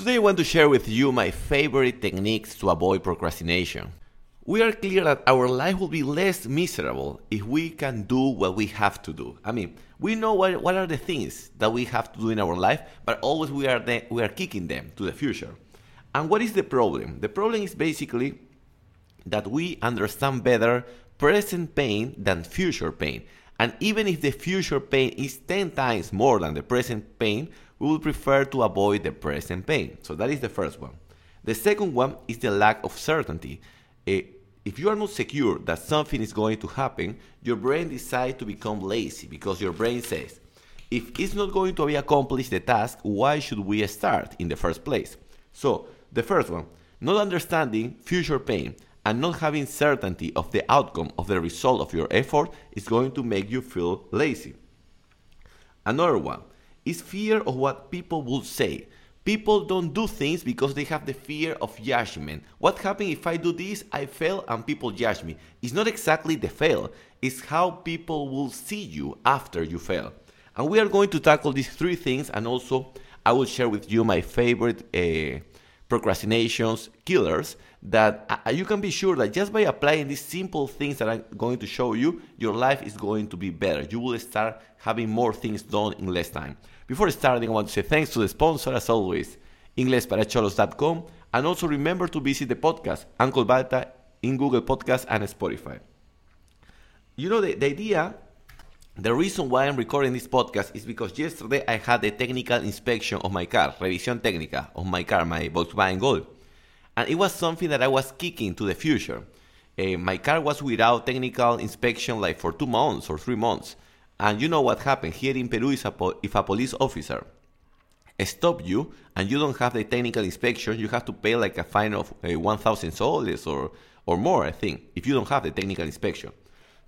Today I want to share with you my favorite techniques to avoid procrastination. We are clear that our life will be less miserable if we can do what we have to do. I mean, we know what, what are the things that we have to do in our life, but always we are, the, we are kicking them to the future. And what is the problem? The problem is basically that we understand better present pain than future pain. And even if the future pain is 10 times more than the present pain, we will prefer to avoid the present pain. So that is the first one. The second one is the lack of certainty. Uh, if you are not secure that something is going to happen, your brain decides to become lazy because your brain says, if it's not going to be accomplished the task, why should we start in the first place? So, the first one, not understanding future pain and not having certainty of the outcome of the result of your effort is going to make you feel lazy. Another one is fear of what people will say. People don't do things because they have the fear of judgment. What happens if I do this, I fail, and people judge me? It's not exactly the fail, it's how people will see you after you fail. And we are going to tackle these three things, and also I will share with you my favorite uh, procrastinations killers that uh, you can be sure that just by applying these simple things that I'm going to show you, your life is going to be better. You will start having more things done in less time. Before starting, I want to say thanks to the sponsor, as always, inglesparacholos.com, and also remember to visit the podcast, Uncle Balta, in Google Podcasts and Spotify. You know, the, the idea the reason why I'm recording this podcast is because yesterday I had a technical inspection of my car, revisión técnica of my car, my Volkswagen Gol. And it was something that I was kicking to the future. Uh, my car was without technical inspection like for two months or three months. And you know what happened here in Peru is a if a police officer stop you and you don't have the technical inspection, you have to pay like a fine of uh, 1,000 soles or, or more, I think, if you don't have the technical inspection.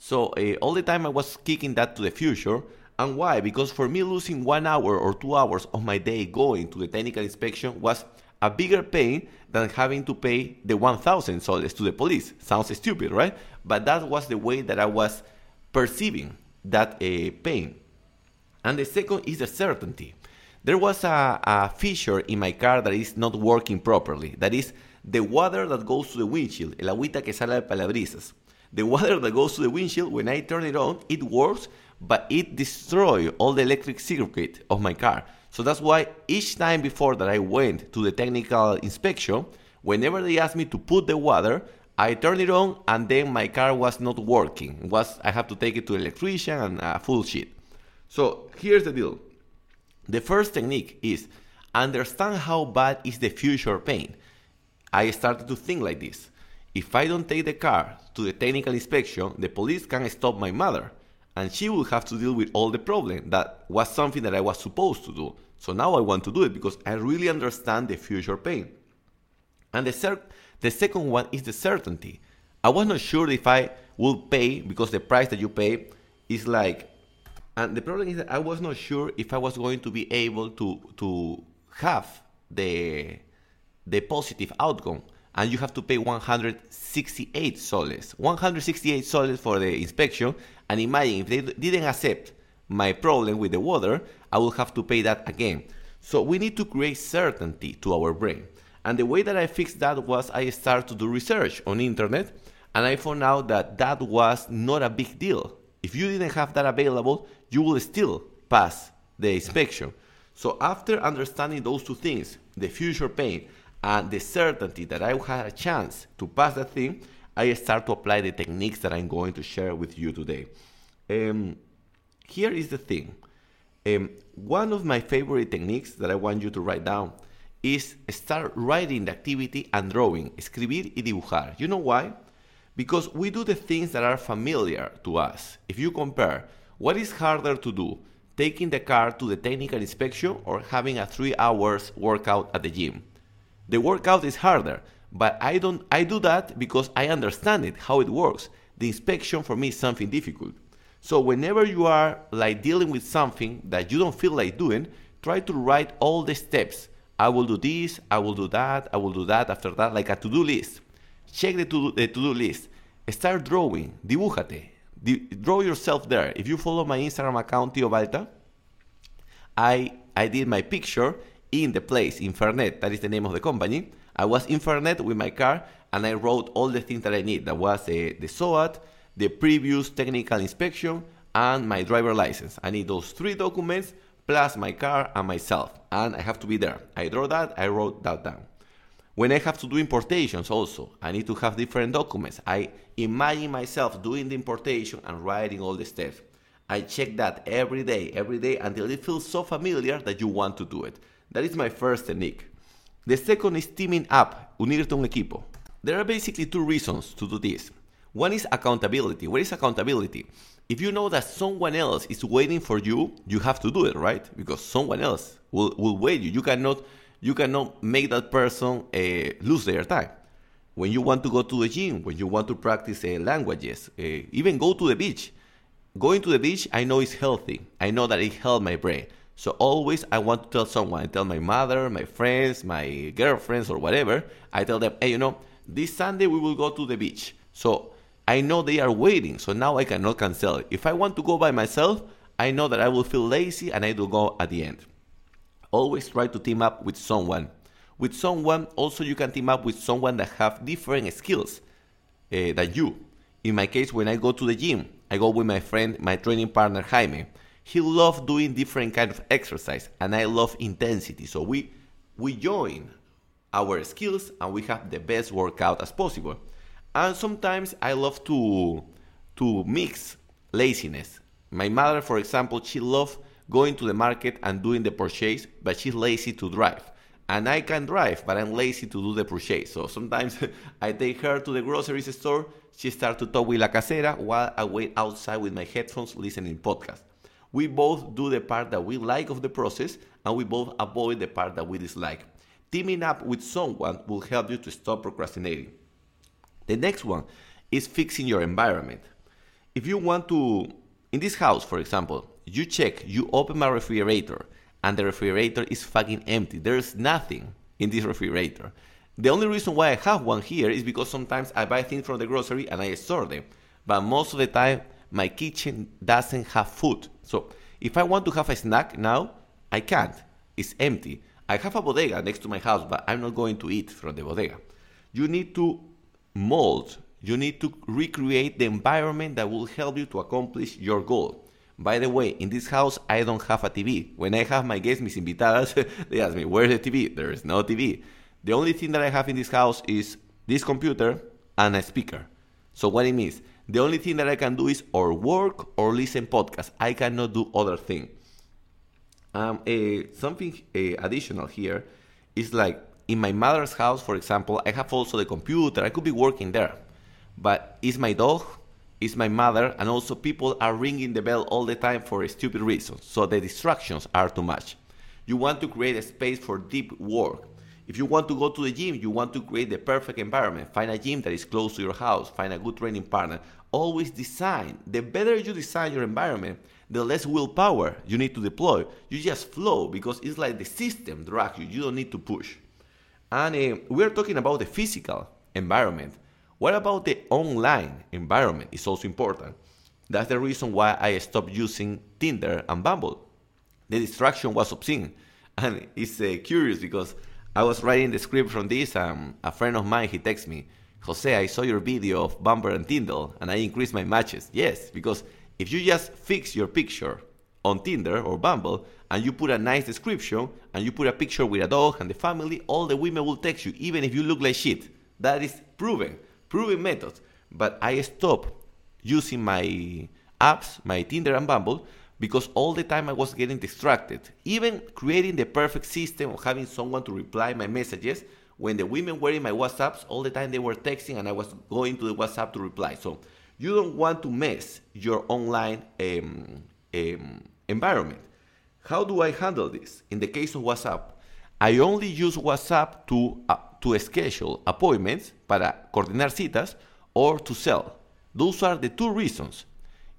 So uh, all the time I was kicking that to the future. And why? Because for me, losing one hour or two hours of my day going to the technical inspection was a bigger pain than having to pay the 1,000 soles to the police. Sounds stupid, right? But that was the way that I was perceiving that uh, pain. And the second is the certainty. There was a, a feature in my car that is not working properly. That is the water that goes to the windshield, el agüita que sale del parabrisas the water that goes to the windshield, when I turn it on, it works, but it destroys all the electric circuit of my car. So that's why each time before that I went to the technical inspection, whenever they asked me to put the water, I turned it on and then my car was not working. It was I have to take it to electrician and a full shit. So here's the deal. The first technique is understand how bad is the future pain. I started to think like this. If I don't take the car to the technical inspection, the police can stop my mother, and she will have to deal with all the problem. That was something that I was supposed to do. So now I want to do it because I really understand the future pain. And the, cer- the second one is the certainty. I was not sure if I would pay because the price that you pay is like, and the problem is that I was not sure if I was going to be able to to have the the positive outcome and you have to pay 168 soles. 168 soles for the inspection, and imagine if they didn't accept my problem with the water, I will have to pay that again. So we need to create certainty to our brain. And the way that I fixed that was I started to do research on internet, and I found out that that was not a big deal. If you didn't have that available, you will still pass the inspection. So after understanding those two things, the future pain and the certainty that I had a chance to pass that thing, I start to apply the techniques that I'm going to share with you today. Um, here is the thing. Um, one of my favorite techniques that I want you to write down is start writing the activity and drawing, escribir y dibujar. You know why? Because we do the things that are familiar to us. If you compare, what is harder to do? Taking the car to the technical inspection or having a three hours workout at the gym? The workout is harder, but I don't I do that because I understand it, how it works. The inspection for me is something difficult. So whenever you are like dealing with something that you don't feel like doing, try to write all the steps. I will do this, I will do that, I will do that after that, like a to-do list. Check the to-do, the to-do list. Start drawing. Dibújate. draw yourself there. If you follow my Instagram account, Tio Balta, I, I did my picture in the place, Infernet, that is the name of the company. I was in Fernet with my car and I wrote all the things that I need. That was uh, the SOAT, the previous technical inspection, and my driver license. I need those three documents plus my car and myself, and I have to be there. I draw that, I wrote that down. When I have to do importations also, I need to have different documents. I imagine myself doing the importation and writing all the steps. I check that every day, every day until it feels so familiar that you want to do it. That is my first technique. The second is teaming up, unirte a un equipo. There are basically two reasons to do this. One is accountability. What is accountability? If you know that someone else is waiting for you, you have to do it, right? Because someone else will, will wait you. You cannot you cannot make that person uh, lose their time. When you want to go to the gym, when you want to practice uh, languages, uh, even go to the beach. Going to the beach, I know is healthy. I know that it helps my brain. So always I want to tell someone, I tell my mother, my friends, my girlfriends, or whatever. I tell them, hey, you know, this Sunday we will go to the beach. So I know they are waiting, so now I cannot cancel it. If I want to go by myself, I know that I will feel lazy and I will go at the end. Always try to team up with someone. With someone, also you can team up with someone that have different skills uh, than you. In my case, when I go to the gym, I go with my friend, my training partner Jaime. He loves doing different kind of exercise, and I love intensity. So we we join our skills and we have the best workout as possible. And sometimes I love to to mix laziness. My mother, for example, she loves going to the market and doing the purchase, but she's lazy to drive. And I can drive, but I'm lazy to do the purchase. So sometimes I take her to the grocery store. She starts to talk with La Casera while I wait outside with my headphones listening podcast. We both do the part that we like of the process, and we both avoid the part that we dislike. Teaming up with someone will help you to stop procrastinating. The next one is fixing your environment. If you want to, in this house, for example, you check, you open my refrigerator, and the refrigerator is fucking empty. There's nothing in this refrigerator. The only reason why I have one here is because sometimes I buy things from the grocery and I store them. But most of the time, my kitchen doesn't have food. So if I want to have a snack now, I can't. It's empty. I have a bodega next to my house, but I'm not going to eat from the bodega. You need to mold, you need to recreate the environment that will help you to accomplish your goal. By the way, in this house, I don't have a TV. When I have my guests, mis invitadas, they ask me, where's the TV? There is no TV. The only thing that I have in this house is this computer and a speaker. So what it means, the only thing that I can do is or work or listen podcast. I cannot do other thing. Um, uh, something uh, additional here is like in my mother's house, for example, I have also the computer. I could be working there, but it's my dog, it's my mother, and also people are ringing the bell all the time for stupid reasons. So the distractions are too much. You want to create a space for deep work. If you want to go to the gym, you want to create the perfect environment. Find a gym that is close to your house. Find a good training partner. Always design. The better you design your environment, the less willpower you need to deploy. You just flow because it's like the system drags you. You don't need to push. And uh, we're talking about the physical environment. What about the online environment? It's also important. That's the reason why I stopped using Tinder and Bumble. The distraction was obscene. And it's uh, curious because I was writing the script from this, and a friend of mine, he texts me, Jose, I saw your video of Bumble and Tinder, and I increased my matches. Yes, because if you just fix your picture on Tinder or Bumble and you put a nice description and you put a picture with a dog and the family, all the women will text you, even if you look like shit. That is proven, proven method. But I stopped using my apps, my Tinder and Bumble, because all the time I was getting distracted. Even creating the perfect system of having someone to reply my messages when the women were in my WhatsApps, all the time they were texting and I was going to the WhatsApp to reply. So you don't want to mess your online um, um, environment. How do I handle this? In the case of WhatsApp, I only use WhatsApp to, uh, to schedule appointments para coordinar citas or to sell. Those are the two reasons.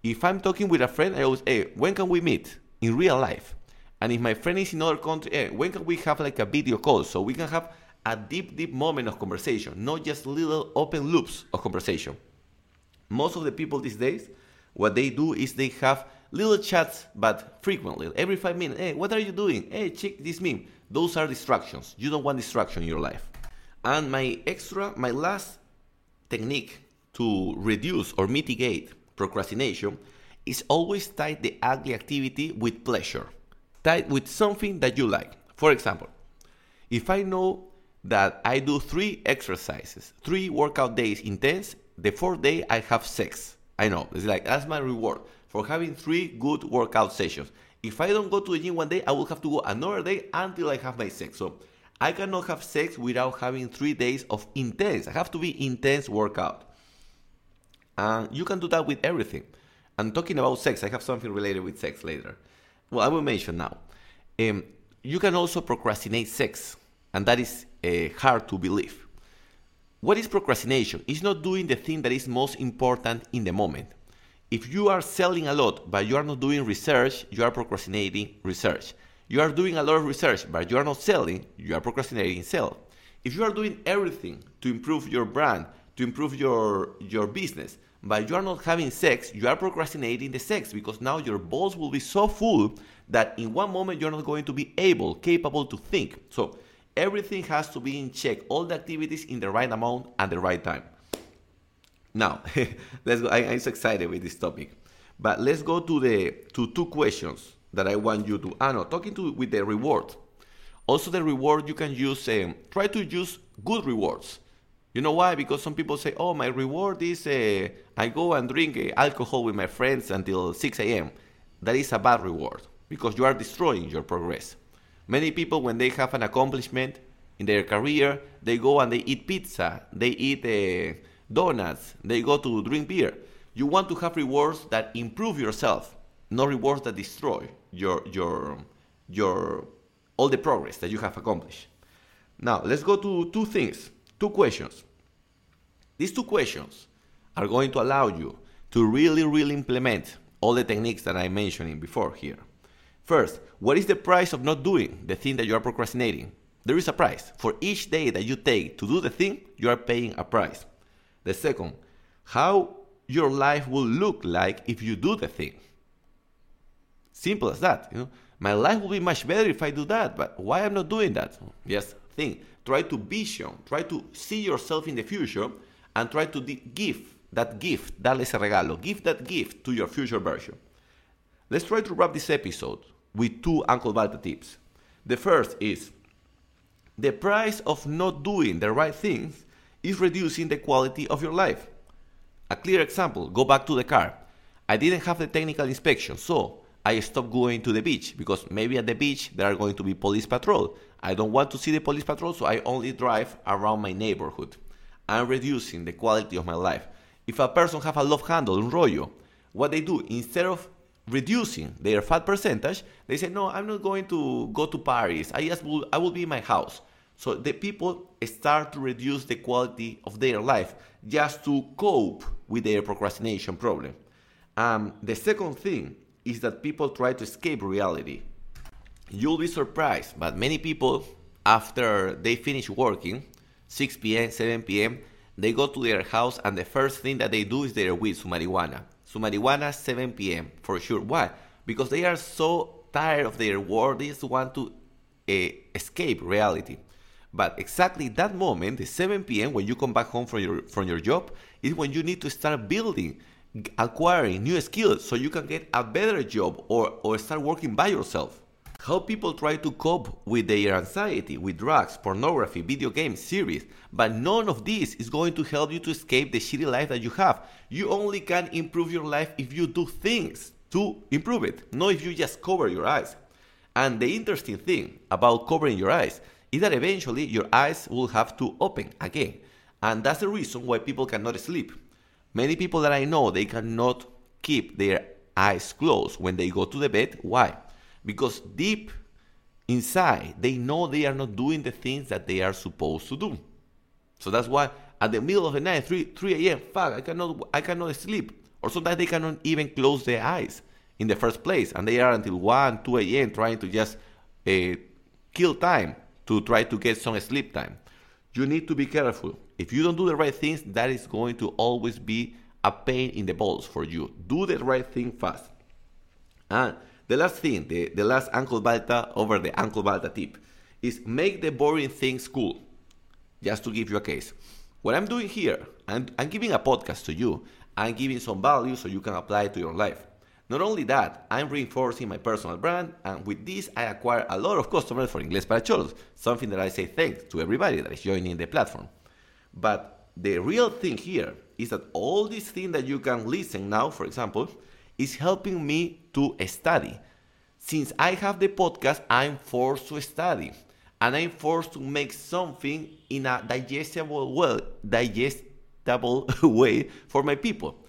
If I'm talking with a friend, I always, hey, when can we meet in real life? And if my friend is in other country, hey, when can we have like a video call so we can have a deep, deep moment of conversation, not just little open loops of conversation. Most of the people these days, what they do is they have little chats, but frequently, every five minutes. Hey, what are you doing? Hey, check this meme. Those are distractions. You don't want distraction in your life. And my extra, my last technique to reduce or mitigate procrastination is always tie the ugly activity with pleasure. Tie with something that you like. For example, if I know that I do three exercises, three workout days intense, the fourth day I have sex. I know, it's like that's my reward for having three good workout sessions. If I don't go to the gym one day, I will have to go another day until I have my sex. So I cannot have sex without having three days of intense. I have to be intense workout. And you can do that with everything. And talking about sex, I have something related with sex later. Well, I will mention now. Um, you can also procrastinate sex, and that is uh, hard to believe. What is procrastination? It's not doing the thing that is most important in the moment. If you are selling a lot but you are not doing research, you are procrastinating research. You are doing a lot of research but you are not selling, you are procrastinating sell. If you are doing everything to improve your brand, to improve your, your business, but you are not having sex, you are procrastinating the sex because now your balls will be so full that in one moment you're not going to be able, capable to think. So everything has to be in check, all the activities in the right amount at the right time. Now, let's go. I, am so excited with this topic, but let's go to the to two questions that I want you to. I know, talking to with the reward. Also, the reward you can use. Um, try to use good rewards. You know why? Because some people say, "Oh, my reward is uh, I go and drink uh, alcohol with my friends until 6 a.m." That is a bad reward because you are destroying your progress. Many people, when they have an accomplishment in their career, they go and they eat pizza, they eat uh, donuts, they go to drink beer. You want to have rewards that improve yourself, not rewards that destroy your your your all the progress that you have accomplished. Now, let's go to two things, two questions. These two questions are going to allow you to really, really implement all the techniques that I mentioned before here. First, what is the price of not doing the thing that you are procrastinating? There is a price. For each day that you take to do the thing, you are paying a price. The second, how your life will look like if you do the thing. Simple as that. You know, my life will be much better if I do that, but why I'm not doing that? Yes, think. Try to vision, try to see yourself in the future, and try to give that gift, darle ese regalo, give that gift to your future version. Let's try to wrap this episode with two Uncle Balta tips. The first is the price of not doing the right things is reducing the quality of your life. A clear example go back to the car. I didn't have the technical inspection, so I stop going to the beach because maybe at the beach there are going to be police patrol. I don't want to see the police patrol, so I only drive around my neighborhood. I'm reducing the quality of my life. If a person have a love handle, un rollo, what they do instead of reducing their fat percentage, they say, no, I'm not going to go to Paris. I just will, I will be in my house. So the people start to reduce the quality of their life just to cope with their procrastination problem. Um, the second thing is that people try to escape reality. You'll be surprised, but many people, after they finish working, 6 p.m., 7 p.m., they go to their house and the first thing that they do is they're weed, su marijuana. Su marijuana 7 p.m. for sure. Why? Because they are so tired of their work, they just want to uh, escape reality. But exactly that moment, the 7 p.m. when you come back home from your from your job, is when you need to start building, acquiring new skills so you can get a better job or, or start working by yourself. How people try to cope with their anxiety with drugs, pornography, video games, series, but none of this is going to help you to escape the shitty life that you have. You only can improve your life if you do things to improve it, not if you just cover your eyes. And the interesting thing about covering your eyes is that eventually your eyes will have to open again. And that's the reason why people cannot sleep. Many people that I know, they cannot keep their eyes closed when they go to the bed. Why? Because deep inside, they know they are not doing the things that they are supposed to do. So that's why at the middle of the night, 3, 3 a.m., fuck, I cannot, I cannot sleep. Or sometimes they cannot even close their eyes in the first place. And they are until 1, 2 a.m. trying to just uh, kill time to try to get some sleep time. You need to be careful. If you don't do the right things, that is going to always be a pain in the balls for you. Do the right thing fast. And the last thing, the, the last Uncle Balta over the Uncle Balta tip, is make the boring things cool. Just to give you a case. What I'm doing here, I'm, I'm giving a podcast to you. I'm giving some value so you can apply it to your life. Not only that, I'm reinforcing my personal brand, and with this, I acquire a lot of customers for Inglés para Cholos, something that I say thanks to everybody that is joining the platform. But the real thing here is that all these things that you can listen now, for example, is helping me to study. Since I have the podcast, I'm forced to study. And I'm forced to make something in a digestible well, digestible way for my people.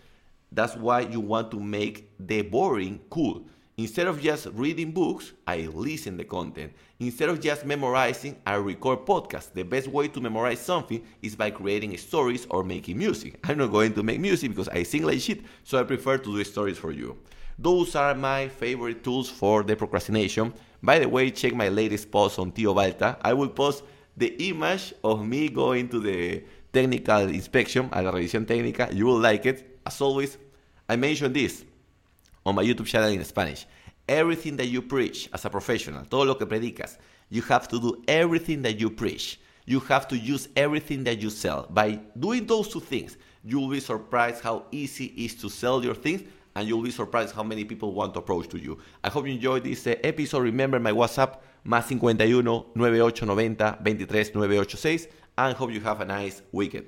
That's why you want to make the boring cool. Instead of just reading books, I listen the content. Instead of just memorizing, I record podcasts. The best way to memorize something is by creating stories or making music. I'm not going to make music because I sing like shit, so I prefer to do stories for you. Those are my favorite tools for the procrastination. By the way, check my latest post on Tio Balta. I will post the image of me going to the technical inspection, a la revisión técnica. You will like it. As always, I mentioned this on my YouTube channel in Spanish. Everything that you preach as a professional, todo lo que predicas, you have to do everything that you preach. You have to use everything that you sell. By doing those two things, you will be surprised how easy it is to sell your things and you'll be surprised how many people want to approach to you. I hope you enjoyed this uh, episode. Remember my WhatsApp, más 51 9890 23 986 and hope you have a nice weekend.